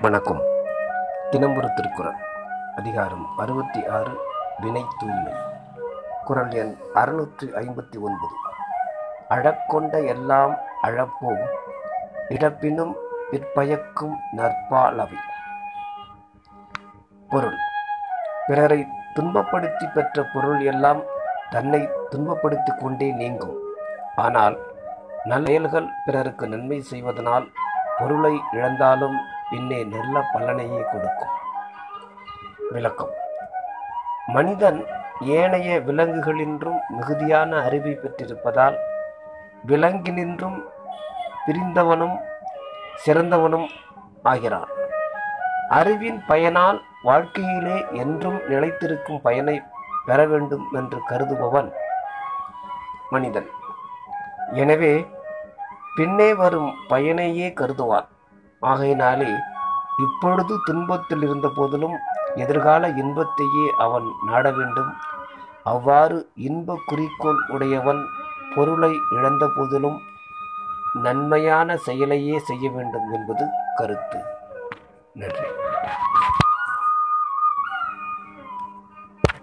வணக்கம். தினம்புற திருக்குறள் அதிகாரம் அறுபத்தி ஆறு வினை தூய்மை. குரல் எண் அறுநூற்றி ஐம்பத்தி ஒன்பது. அழக்கொண்ட எல்லாம் அழப்போம் இடப்பினும் பிற்பயக்கும் நற்பாலவை பொருள். பிறரை துன்பப்படுத்தி பெற்ற பொருள் எல்லாம் தன்னை துன்பப்படுத்தி கொண்டே நீங்கும். ஆனால் நல்லெயல்கள் பிறருக்கு நன்மை செய்வதனால் பொருளை இழந்தாலும் பின்னே நல்ல பலனையே கொடுக்கும். விளக்கம். மனிதன் ஏனைய விலங்குகளின்றும் மிகுதியான அறிவை பெற்றிருப்பதால் விலங்கினின்றும் பிரிந்தவனும் சிறந்தவனும் ஆகிறான். அறிவின் பயனால் வாழ்க்கையிலே என்றும் நிலைத்திருக்கும் பயனை பெற வேண்டும் என்று கருதுபவன் மனிதன். எனவே பின்னே வரும் பயனையே கருதுவான். ஆகையினாலே இப்பொழுது துன்பத்தில் இருந்த போதிலும் எதிர்கால இன்பத்தையே அவன் நாட வேண்டும். அவ்வாறு இன்ப குறிக்கோள் உடையவன் பொருளை இழந்த போதிலும் நன்மையான செயலையே செய்ய வேண்டும் என்பது கருத்து. நன்றி.